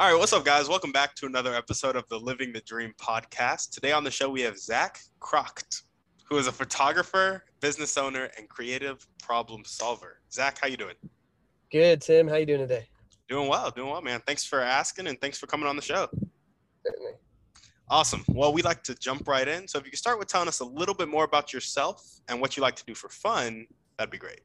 All right, what's up, guys? Welcome back to another episode of the Living the Dream podcast. Today on the show, we have Zach Crocht, who is a photographer, business owner, and creative problem solver. Zach, how you doing? Good, Tim. How you doing today? Doing well, doing well, man. Thanks for asking, and thanks for coming on the show. Certainly. Awesome. Well, we'd like to jump right in. So, if you could start with telling us a little bit more about yourself and what you like to do for fun, that'd be great.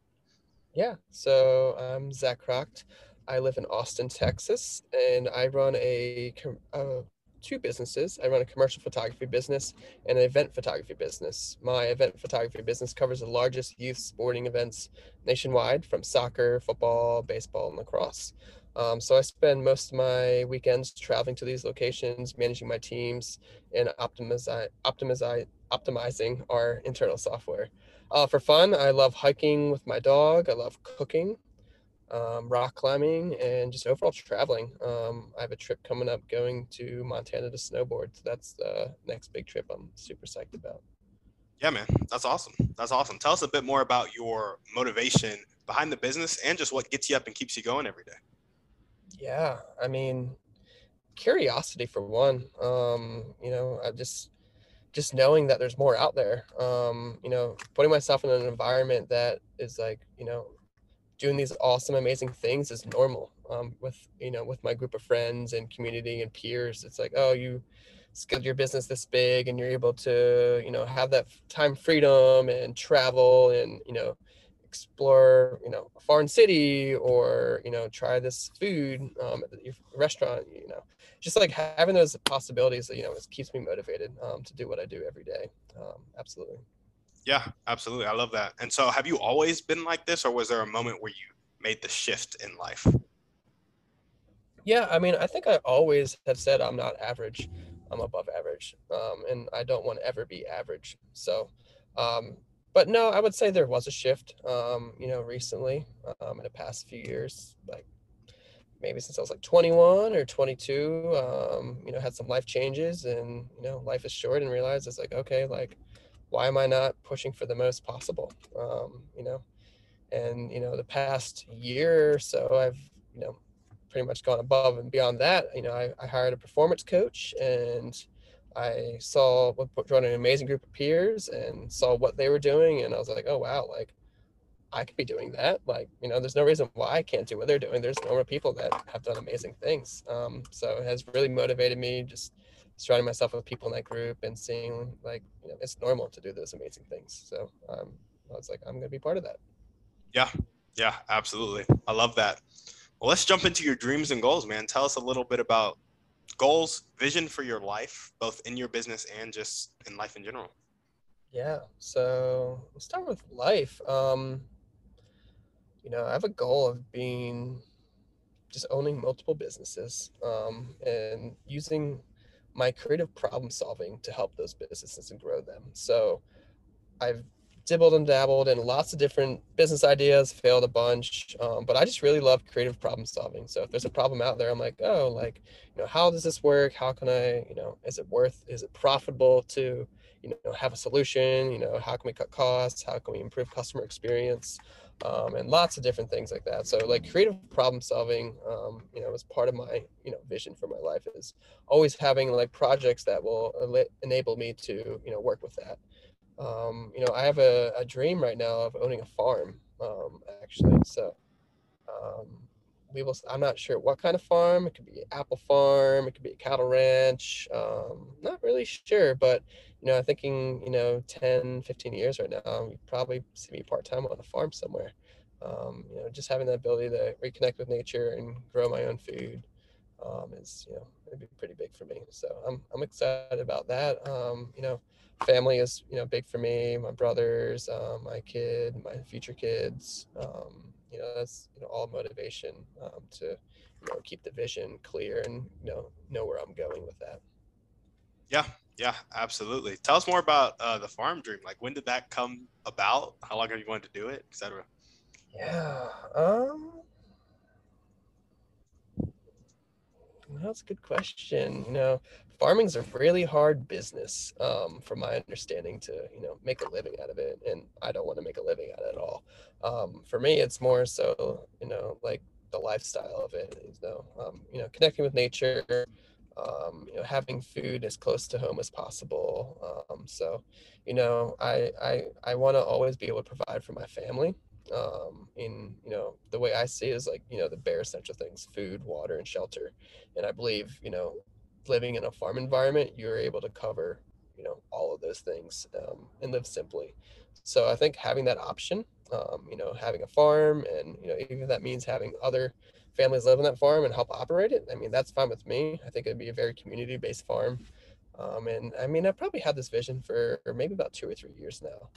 Yeah. So I'm Zach Crocht. I live in Austin, Texas, and I run a uh, two businesses. I run a commercial photography business and an event photography business. My event photography business covers the largest youth sporting events nationwide, from soccer, football, baseball, and lacrosse. Um, so I spend most of my weekends traveling to these locations, managing my teams, and optimize, optimize, optimizing our internal software. Uh, for fun, I love hiking with my dog. I love cooking um, rock climbing, and just overall traveling. Um, I have a trip coming up going to Montana to snowboard. So that's the next big trip I'm super psyched about. Yeah, man, that's awesome. That's awesome. Tell us a bit more about your motivation behind the business and just what gets you up and keeps you going every day. Yeah, I mean, curiosity for one. Um, you know, I just just knowing that there's more out there. Um, you know, putting myself in an environment that is like, you know, doing these awesome, amazing things is normal. Um, with you know, with my group of friends and community and peers, it's like, oh, you scaled your business this big, and you're able to, you know, have that time freedom and travel and you know, explore, you know, a foreign city or you know, try this food um, at your restaurant. You know, just like having those possibilities, you know, it keeps me motivated um, to do what I do every day. Um, absolutely. Yeah, absolutely. I love that. And so, have you always been like this, or was there a moment where you made the shift in life? Yeah, I mean, I think I always have said I'm not average. I'm above average, um, and I don't want to ever be average. So, um, but no, I would say there was a shift. Um, you know, recently, um, in the past few years, like maybe since I was like 21 or 22, um, you know, had some life changes, and you know, life is short, and realized it's like okay, like why am I not pushing for the most possible? Um, you know, and you know, the past year or so, I've you know pretty much gone above and beyond that. You know, I, I hired a performance coach and I saw joined an amazing group of peers and saw what they were doing, and I was like, oh wow, like I could be doing that. Like, you know, there's no reason why I can't do what they're doing. There's normal people that have done amazing things. Um, so it has really motivated me just surrounding myself with people in that group and seeing like you know it's normal to do those amazing things. So um, i was like i'm going to be part of that. Yeah. Yeah absolutely. I love that. Well let's jump into your dreams and goals man. Tell us a little bit about goals vision for your life both in your business and just in life in general. Yeah. So let's start with life. Um you know i have a goal of being just owning multiple businesses um, and using my creative problem solving to help those businesses and grow them. So I've dibbled and dabbled in lots of different business ideas, failed a bunch, um, but I just really love creative problem solving. So if there's a problem out there, I'm like, oh, like, you know, how does this work? How can I, you know, is it worth, is it profitable to, you know, have a solution? You know, how can we cut costs? How can we improve customer experience? Um, and lots of different things like that. So like creative problem solving, um, you know, is part of my you know vision for my life is always having like projects that will enable me to you know work with that. Um, you know, I have a, a, dream right now of owning a farm um, actually. So um, we will. I'm not sure what kind of farm. It could be apple farm. It could be a cattle ranch. Um, not really sure, but you know, I'm thinking, you know, 10, 15 years right now, you probably see me part time on a farm somewhere. Um, you know, just having the ability to reconnect with nature and grow my own food um, is, you know, it'd be pretty big for me. So I'm, I'm excited about that. Um, you know, family is, you know, big for me, my brothers, um, my kid, my future kids. You know, that's, you know, all motivation um, to you know, keep the vision clear and you know know where I'm going with that. Yeah, yeah, absolutely. Tell us more about uh, the farm dream. Like, when did that come about? How long have you wanted to do it, etc. Yeah. Um. That's a good question. You know, farming's a really hard business, um, from my understanding, to you know make a living out of it, and I don't want to make a living out of it at all. Um, for me, it's more so you know like the lifestyle of it. You know, um, you know, connecting with nature, um, you know, having food as close to home as possible. Um, so, you know, I I I want to always be able to provide for my family. Um, in you know the way I see it is like you know the bare essential things: food, water, and shelter. And I believe you know, living in a farm environment, you're able to cover you know all of those things um, and live simply. So I think having that option, um, you know, having a farm, and you know, even if that means having other families live on that farm and help operate it. I mean, that's fine with me. I think it'd be a very community based farm. Um, and I mean, I probably had this vision for maybe about two or three years now.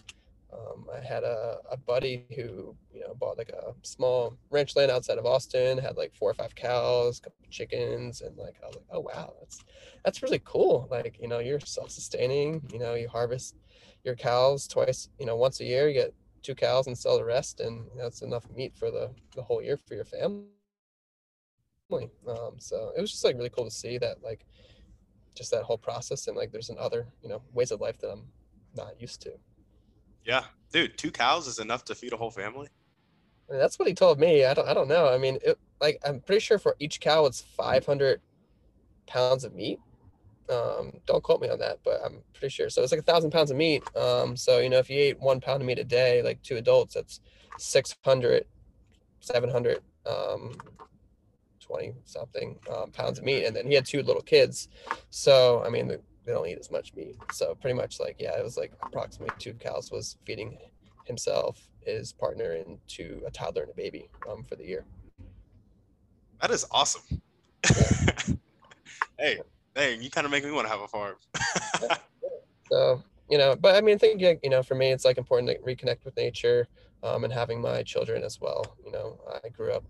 Um, I had a, a buddy who, you know, bought like a small ranch land outside of Austin, had like four or five cows, couple chickens, and like I was like, oh wow, that's that's really cool. Like, you know, you're self-sustaining, you know, you harvest your cows twice, you know, once a year, you get two cows and sell the rest, and that's enough meat for the, the whole year for your family um, so it was just like really cool to see that like just that whole process and like there's another you know ways of life that I'm not used to. Yeah, dude, two cows is enough to feed a whole family. That's what he told me. I don't I don't know. I mean, it, like I'm pretty sure for each cow it's 500 pounds of meat. Um, don't quote me on that, but I'm pretty sure. So it's like a thousand pounds of meat. Um, so you know if you ate one pound of meat a day, like two adults, that's 600, 700 um, 20 something um, pounds of meat. And then he had two little kids. So, I mean, they don't eat as much meat. So, pretty much like, yeah, it was like approximately two cows was feeding himself, his partner, and to a toddler and a baby um, for the year. That is awesome. hey, hey, you kind of make me want to have a farm. so, you know, but I mean, I think, you know, for me, it's like important to reconnect with nature um, and having my children as well. You know, I grew up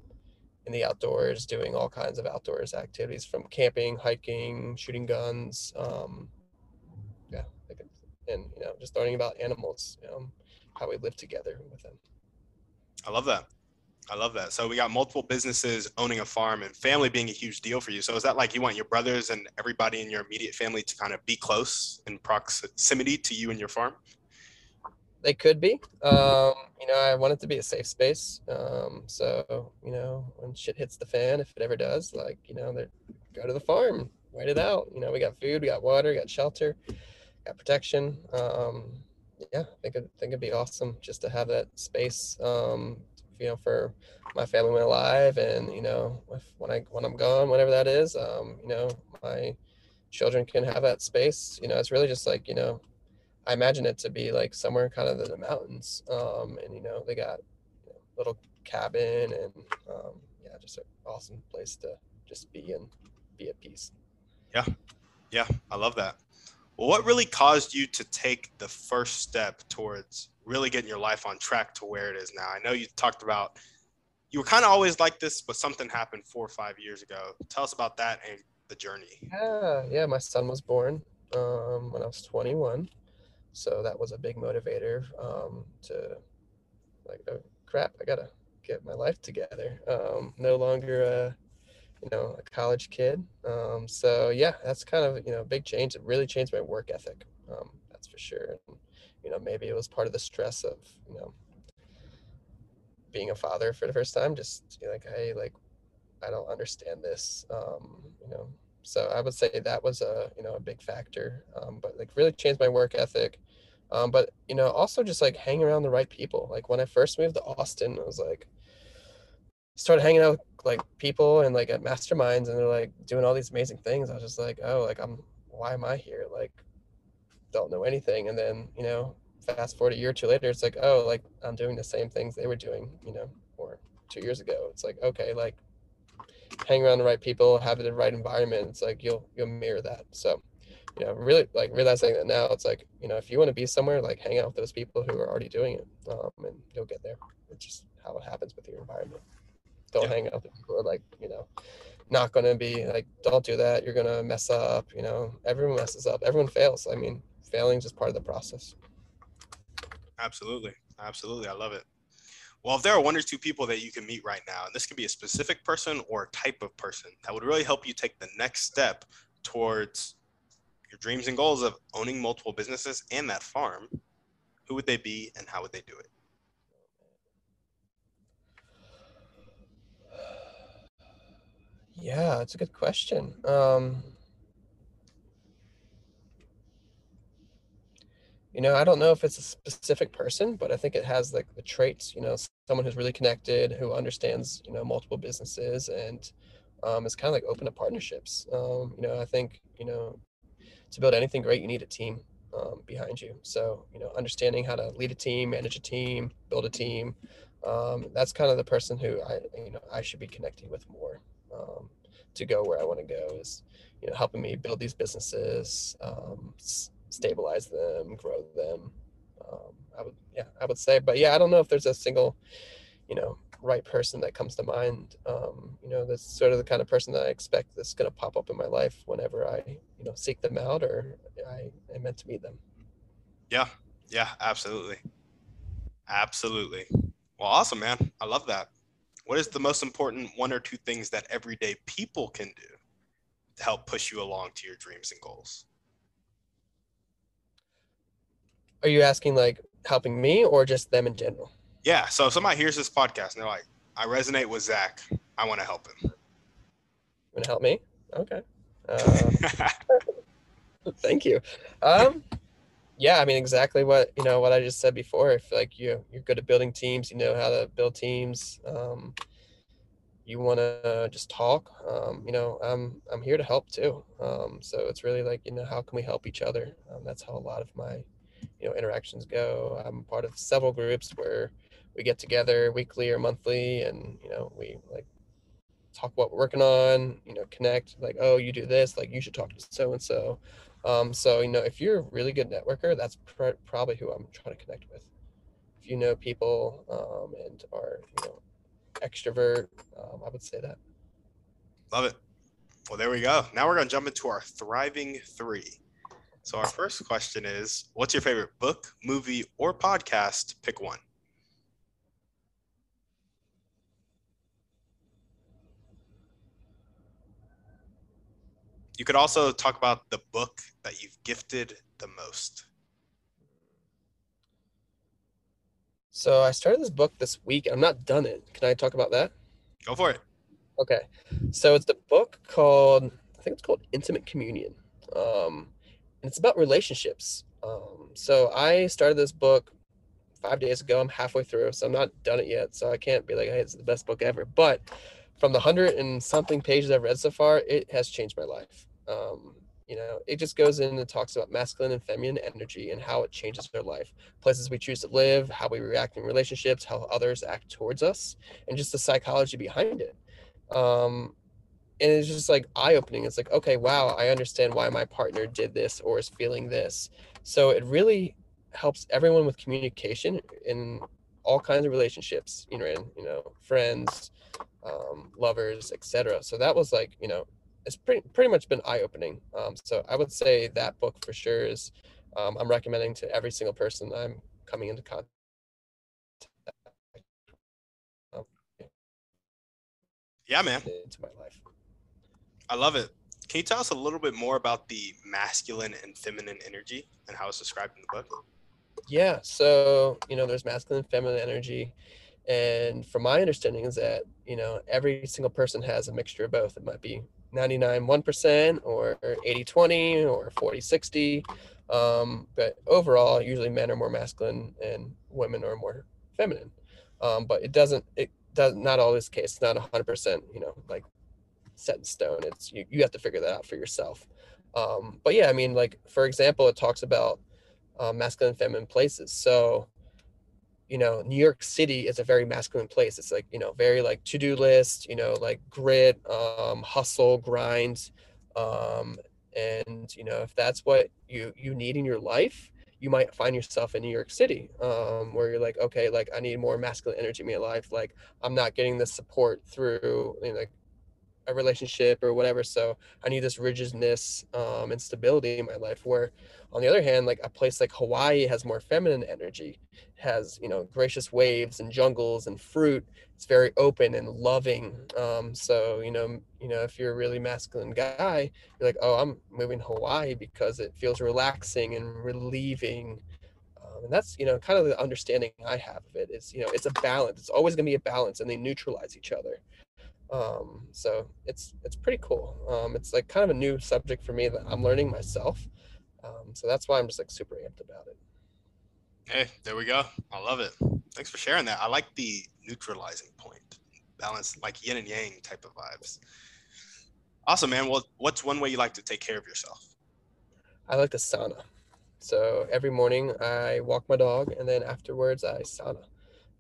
in the outdoors, doing all kinds of outdoors activities from camping, hiking, shooting guns. Um, yeah, and you know, just learning about animals, you know, how we live together with them. I love that. I love that. So we got multiple businesses owning a farm and family being a huge deal for you. So is that like you want your brothers and everybody in your immediate family to kind of be close in proximity to you and your farm? They could be. Um, you know, I want it to be a safe space. Um, so, you know, when shit hits the fan, if it ever does, like, you know, go to the farm, wait it out. You know, we got food, we got water, we got shelter, got protection. Um, yeah, I think, it, think it'd be awesome just to have that space, um, you know, for my family when alive and, you know, if, when I, when I'm gone, whatever that is, um, you know, my children can have that space. You know, it's really just like, you know, I imagine it to be like somewhere kind of in the mountains. Um, and you know, they got you know, little cabin and um, yeah, just an awesome place to just be and be at peace. Yeah, yeah, I love that. Well, what really caused you to take the first step towards really getting your life on track to where it is now? I know you talked about you were kind of always like this, but something happened four or five years ago. Tell us about that and the journey. Yeah, yeah. My son was born um, when I was 21 so that was a big motivator um, to like oh, crap i gotta get my life together um, no longer a you know a college kid um, so yeah that's kind of you know a big change it really changed my work ethic um, that's for sure and, you know maybe it was part of the stress of you know being a father for the first time just you know, like hey like i don't understand this um, you know so I would say that was a you know a big factor. Um, but like really changed my work ethic. Um, but you know also just like hang around the right people. Like when I first moved to Austin, I was like started hanging out with like people and like at masterminds and they're like doing all these amazing things. I was just like, oh, like I'm why am I here? Like don't know anything. And then you know fast forward a year or two later, it's like oh like I'm doing the same things they were doing. You know or two years ago. It's like okay like hang around the right people, have the right environment, it's like you'll you'll mirror that. So, you know, really like realizing that now, it's like you know, if you want to be somewhere, like hang out with those people who are already doing it, um, and you'll get there. It's just how it happens with your environment. don't Yeah. hang out with people who are like, you know, not going to be like, don't do that. You're going to mess up. You know, everyone messes up. Everyone fails. I mean, failing is just part of the process. Absolutely. Absolutely. I love it. Well, if there are one or two people that you can meet right now, and this could be a specific person or a type of person that would really help you take the next step towards your dreams and goals of owning multiple businesses and that farm, who would they be and how would they do it? Yeah, it's a good question. Um, you know, I don't know if it's a specific person, but I think it has like the traits, you know, someone who's really connected, who understands, you know, multiple businesses and um, is kind of like open to partnerships. Um, you know, I think, you know, to build anything great, you need a team um, behind you. So, you know, understanding how to lead a team, manage a team, build a team. Um, that's kind of the person who I, you know, I should be connecting with more um, to go where I want to go is, you know, helping me build these businesses, um, s- stabilize them, grow them. Um, I would, yeah, I would say, but yeah, I don't know if there's a single, you know, right person that comes to mind. Um, you know, that's sort of the kind of person that I expect that's going to pop up in my life whenever I, you know, seek them out or I am meant to meet them. Yeah. Yeah, absolutely. Absolutely. Well, awesome, man. I love that. What is the most important one or two things that everyday people can do to help push you along to your dreams and goals? Are you asking like helping me or just them in general? Yeah. So if somebody hears this podcast and they're like, I resonate with Zach, I want to help him. You want to help me? Okay. Uh, thank you. Um, yeah, I mean exactly what you know what I just said before. If like you you're good at building teams, you know how to build teams. Um, you want to just talk. Um, you know, I'm I'm here to help too. Um, so it's really like you know how can we help each other? Um, that's how a lot of my you know interactions go. I'm part of several groups where we get together weekly or monthly, and you know we like talk what we're working on. You know, connect. Like, oh, you do this. Like, you should talk to so and so. Um, so you know, if you're a really good networker, that's pr- probably who I'm trying to connect with. If you know people um, and are you know extrovert, um, I would say that. Love it. Well, there we go. Now we're going to jump into our thriving three. So, our first question is What's your favorite book, movie, or podcast? Pick one. You could also talk about the book that you've gifted the most. So I started this book this week. I'm not done it. Can I talk about that? Go for it. Okay. So it's the book called I think it's called Intimate Communion. Um, and it's about relationships. Um, so I started this book five days ago. I'm halfway through, so I'm not done it yet. So I can't be like, hey, it's the best book ever. But from the hundred and something pages I've read so far, it has changed my life. Um, you know, it just goes in and talks about masculine and feminine energy and how it changes our life, places we choose to live, how we react in relationships, how others act towards us, and just the psychology behind it. Um, and it's just like eye opening. It's like, okay, wow, I understand why my partner did this or is feeling this. So it really helps everyone with communication in all kinds of relationships, you know, in, you know, friends, um, lovers, etc. So that was like, you know, it's pretty pretty much been eye opening. Um, so I would say that book for sure is um, I'm recommending to every single person I'm coming into contact. Yeah, man. into my life. I love it. Can you tell us a little bit more about the masculine and feminine energy and how it's described in the book? Yeah. So, you know, there's masculine and feminine energy. And from my understanding is that, you know, every single person has a mixture of both. It might be 99 1% or 80 20 or 40 60. Um, but overall, usually men are more masculine and women are more feminine. Um, but it doesn't, it does not always the case. It's not 100%, you know, like set in stone. It's, you, you have to figure that out for yourself. Um, but yeah, I mean, like, for example, it talks about uh, masculine and feminine places. So, you know, New York City is a very masculine place. It's like, you know, very like to-do list, you know, like grit, um, hustle, grind. Um, and, you know, if that's what you, you need in your life, you might find yourself in New York City, um, where you're like, okay, like I need more masculine energy in my life. Like I'm not getting the support through you know, like a relationship or whatever. So I need this rigidness um, and stability in my life. Where, on the other hand, like a place like Hawaii has more feminine energy, has you know gracious waves and jungles and fruit. It's very open and loving. Um, so you know, you know, if you're a really masculine guy, you're like, oh, I'm moving Hawaii because it feels relaxing and relieving. Um, and that's you know kind of the understanding I have of it is you know it's a balance. It's always going to be a balance, and they neutralize each other um so it's it's pretty cool. Um it's like kind of a new subject for me that i'm learning myself. Um so that's why i'm just like super amped about it. Hey there we go. I love it. Thanks for sharing that. I like the neutralizing point balance like yin and yang type of vibes. Awesome man. Well what's one way you like to take care of yourself? I like the sauna. So every morning i walk my dog and then afterwards i sauna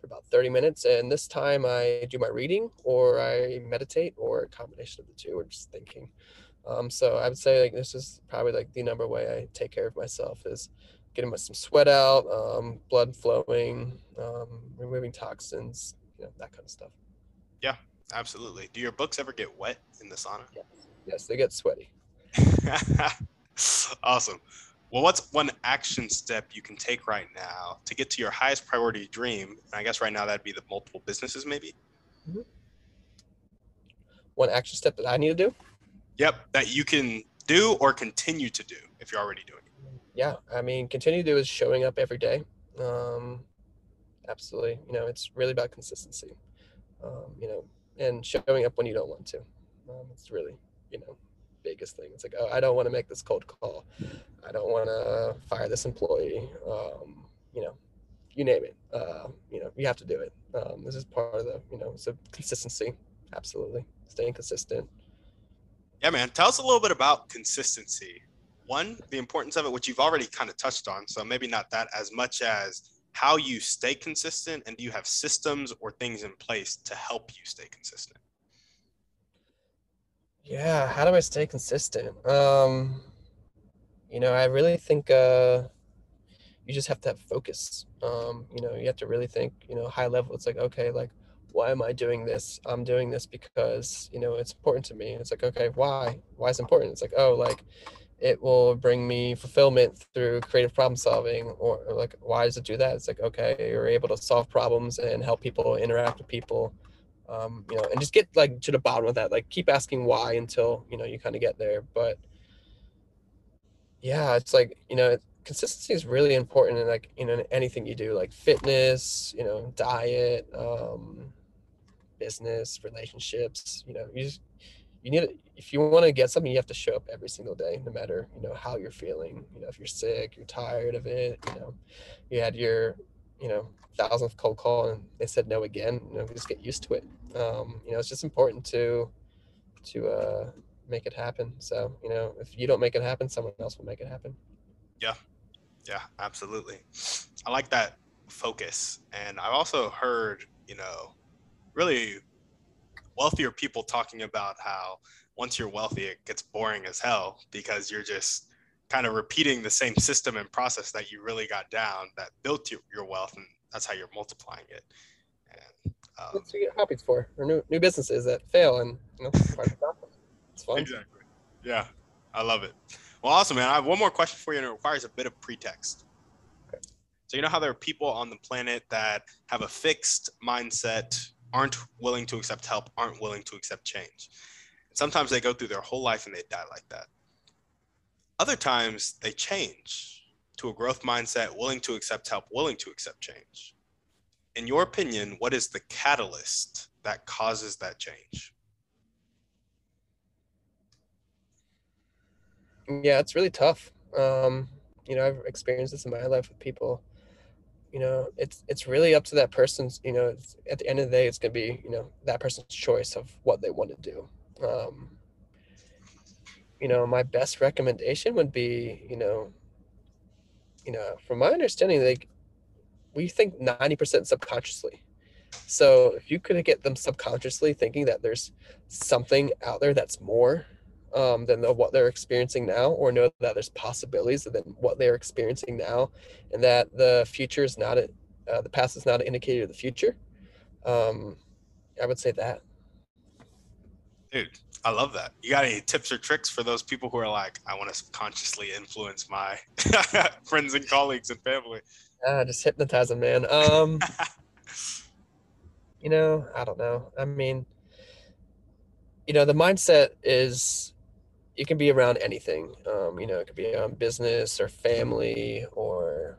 about 30 minutes. And this time I do my reading or I meditate or a combination of the two or just thinking. Um, so I would say like this is probably like the number way I take care of myself is getting my, some sweat out, um, blood flowing, um, removing toxins, you know, that kind of stuff. Yeah, absolutely. Do your books ever get wet in the sauna? Yes, yes they get sweaty. awesome. Well, what's one action step you can take right now to get to your highest priority dream? And I guess right now that'd be the multiple businesses, maybe. Mm-hmm. One action step that I need to do? Yep, that you can do or continue to do if you're already doing it. Yeah, I mean, continue to do is showing up every day. Um, absolutely. You know, it's really about consistency. Um, you know, and showing up when you don't want to. Um, it's really, you know, biggest thing. It's like, oh, I don't want to make this cold call. I don't want to fire this employee. Um, you know, you name it. Uh, you know, you have to do it. Um, this is part of the, you know, so consistency. Absolutely, staying consistent. Yeah, man. Tell us a little bit about consistency. One, the importance of it, which you've already kind of touched on. So maybe not that as much as how you stay consistent, and do you have systems or things in place to help you stay consistent? Yeah, how do I stay consistent? Um, you know, I really think uh, you just have to have focus. Um, you know, you have to really think, you know, high level. It's like, okay, like, why am I doing this? I'm doing this because, you know, it's important to me. It's like, okay, why? Why is it important? It's like, oh, like, it will bring me fulfillment through creative problem solving or, or like why does it do that it's like okay you're able to solve problems and help people interact with people um, you know, and just get like to the bottom of that. Like keep asking why until you know you kind of get there. But yeah, it's like you know, consistency is really important in like you know anything you do, like fitness, you know, diet, um, business, relationships. You know, you just you need if you want to get something, you have to show up every single day, no matter you know how you're feeling. You know, if you're sick, you're tired of it. You know, you had your you know thousandth cold call and they said no again you know just get used to it. Um, you know it's just important to to uh, make it happen. So you know if you don't make it happen someone else will make it happen. Yeah. Yeah absolutely. I like that focus. And i've also heard you know really wealthier people talking about how once you're wealthy it gets boring as hell because you're just kind of repeating the same system and process that you really got down that built your, your wealth and that's how you're multiplying it. And, um, that's what you get hobbies for, or new new businesses that fail, and you know, it's fun. Exactly. Yeah, I love it. Well, awesome, man. I have one more question for you, and it requires a bit of pretext. Okay. So you know how there are people on the planet that have a fixed mindset, aren't willing to accept help, aren't willing to accept change. sometimes they go through their whole life and they die like that. Other times they change to a growth mindset, willing to accept help, willing to accept change. In your opinion, what is the catalyst that causes that change? Yeah, it's really tough. Um, you know, I've experienced this in my life with people. You know, it's it's really up to that person's. You know, at the end of the day, it's gonna be you know that person's choice of what they want to do. Um, you know, my best recommendation would be, you know, you know, from my understanding, like we think 90% subconsciously. So if you could get them subconsciously thinking that there's something out there that's more, um, than the, what they're experiencing now, or know that there's possibilities than what they're experiencing now, and that the future is not a, uh, the past is not an indicator of the future. Um, I would say that. Dude, I love that. You got any tips or tricks for those people who are like, I want to consciously influence my friends and colleagues and family? Ah, just hypnotize them, man. Um, you know, I don't know. I mean, you know, the mindset is you can be around anything. Um, you know, it could be around business or family or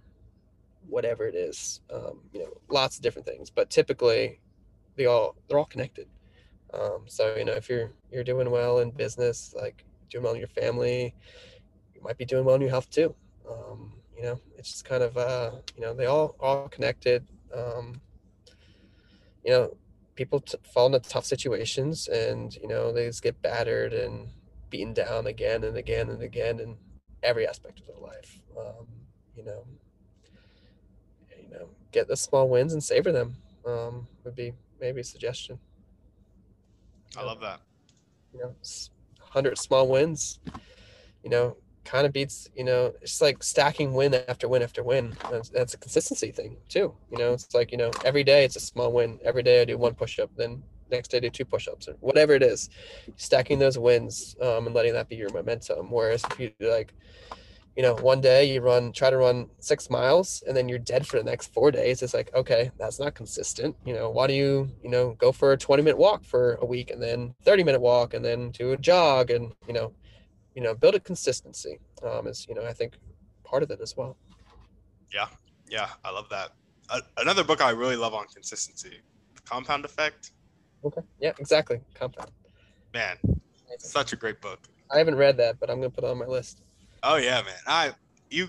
whatever it is. Um, you know, lots of different things, but typically they all they're all connected. Um, so you know, if you're you're doing well in business, like doing well in your family, you might be doing well in your health too. Um, you know, it's just kind of uh, you know they all all connected. Um, you know, people t- fall into tough situations, and you know they just get battered and beaten down again and again and again in every aspect of their life. Um, you know, you know, get the small wins and savor them. Um, would be maybe a suggestion. I love that. You know, hundred small wins. You know, kind of beats. You know, it's like stacking win after win after win. That's, that's a consistency thing too. You know, it's like you know every day it's a small win. Every day I do one push up, then next day I do two push ups or whatever it is. Stacking those wins um, and letting that be your momentum. Whereas if you like you know, one day you run, try to run six miles and then you're dead for the next four days. It's like, okay, that's not consistent. You know, why do you, you know, go for a 20 minute walk for a week and then 30 minute walk and then do a jog and, you know, you know, build a consistency um, is, you know, I think part of it as well. Yeah. Yeah. I love that. Uh, another book I really love on consistency, Compound Effect. Okay. Yeah, exactly. Compound. Man, such a great book. I haven't read that, but I'm going to put it on my list. Oh yeah, man. I you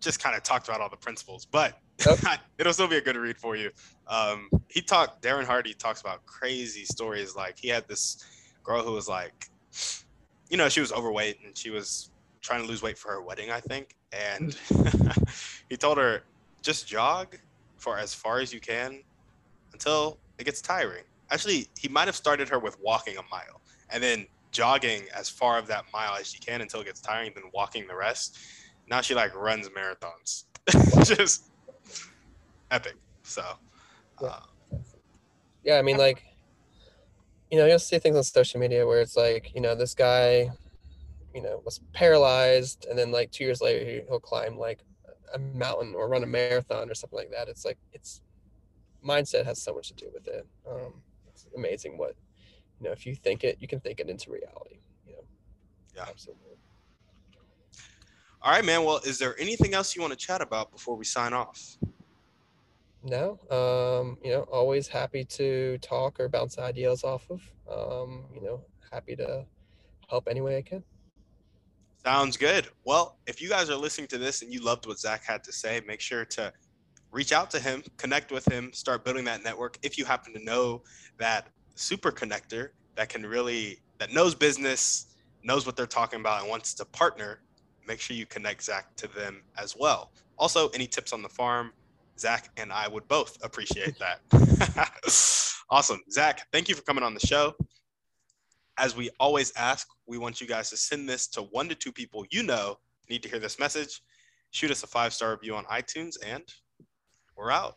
just kind of talked about all the principles, but it'll still be a good read for you. Um, he talked. Darren Hardy talks about crazy stories. Like he had this girl who was like, you know, she was overweight and she was trying to lose weight for her wedding, I think. And he told her, just jog for as far as you can until it gets tiring. Actually, he might have started her with walking a mile and then jogging as far of that mile as she can until it gets tiring, then walking the rest. Now she like runs marathons. Just epic. So, uh, yeah, I mean, like, you know, you'll see things on social media where it's like, you know, this guy, you know, was paralyzed, and then like two years later he'll climb like a mountain or run a marathon or something like that. It's like it's mindset has so much to do with it. Um, it's amazing what you know, if you think it, you can think it into reality. You know. Yeah. Absolutely. All right, man. Well, is there anything else you want to chat about before we sign off? No. Um, you know, always happy to talk or bounce ideas off of. Um, you know, happy to help any way I can. Sounds good. Well, if you guys are listening to this and you loved what Zach had to say, make sure to reach out to him, connect with him, start building that network. If you happen to know that super connector that can really that knows business, knows what they're talking about, and wants to partner, make sure you connect Zach to them as well. Also, any tips on the farm, Zach and I would both appreciate that. awesome. Zach, thank you for coming on the show. As we always ask, we want you guys to send this to one to two people you know need to hear this message. Shoot us a five star review on iTunes, and we're out.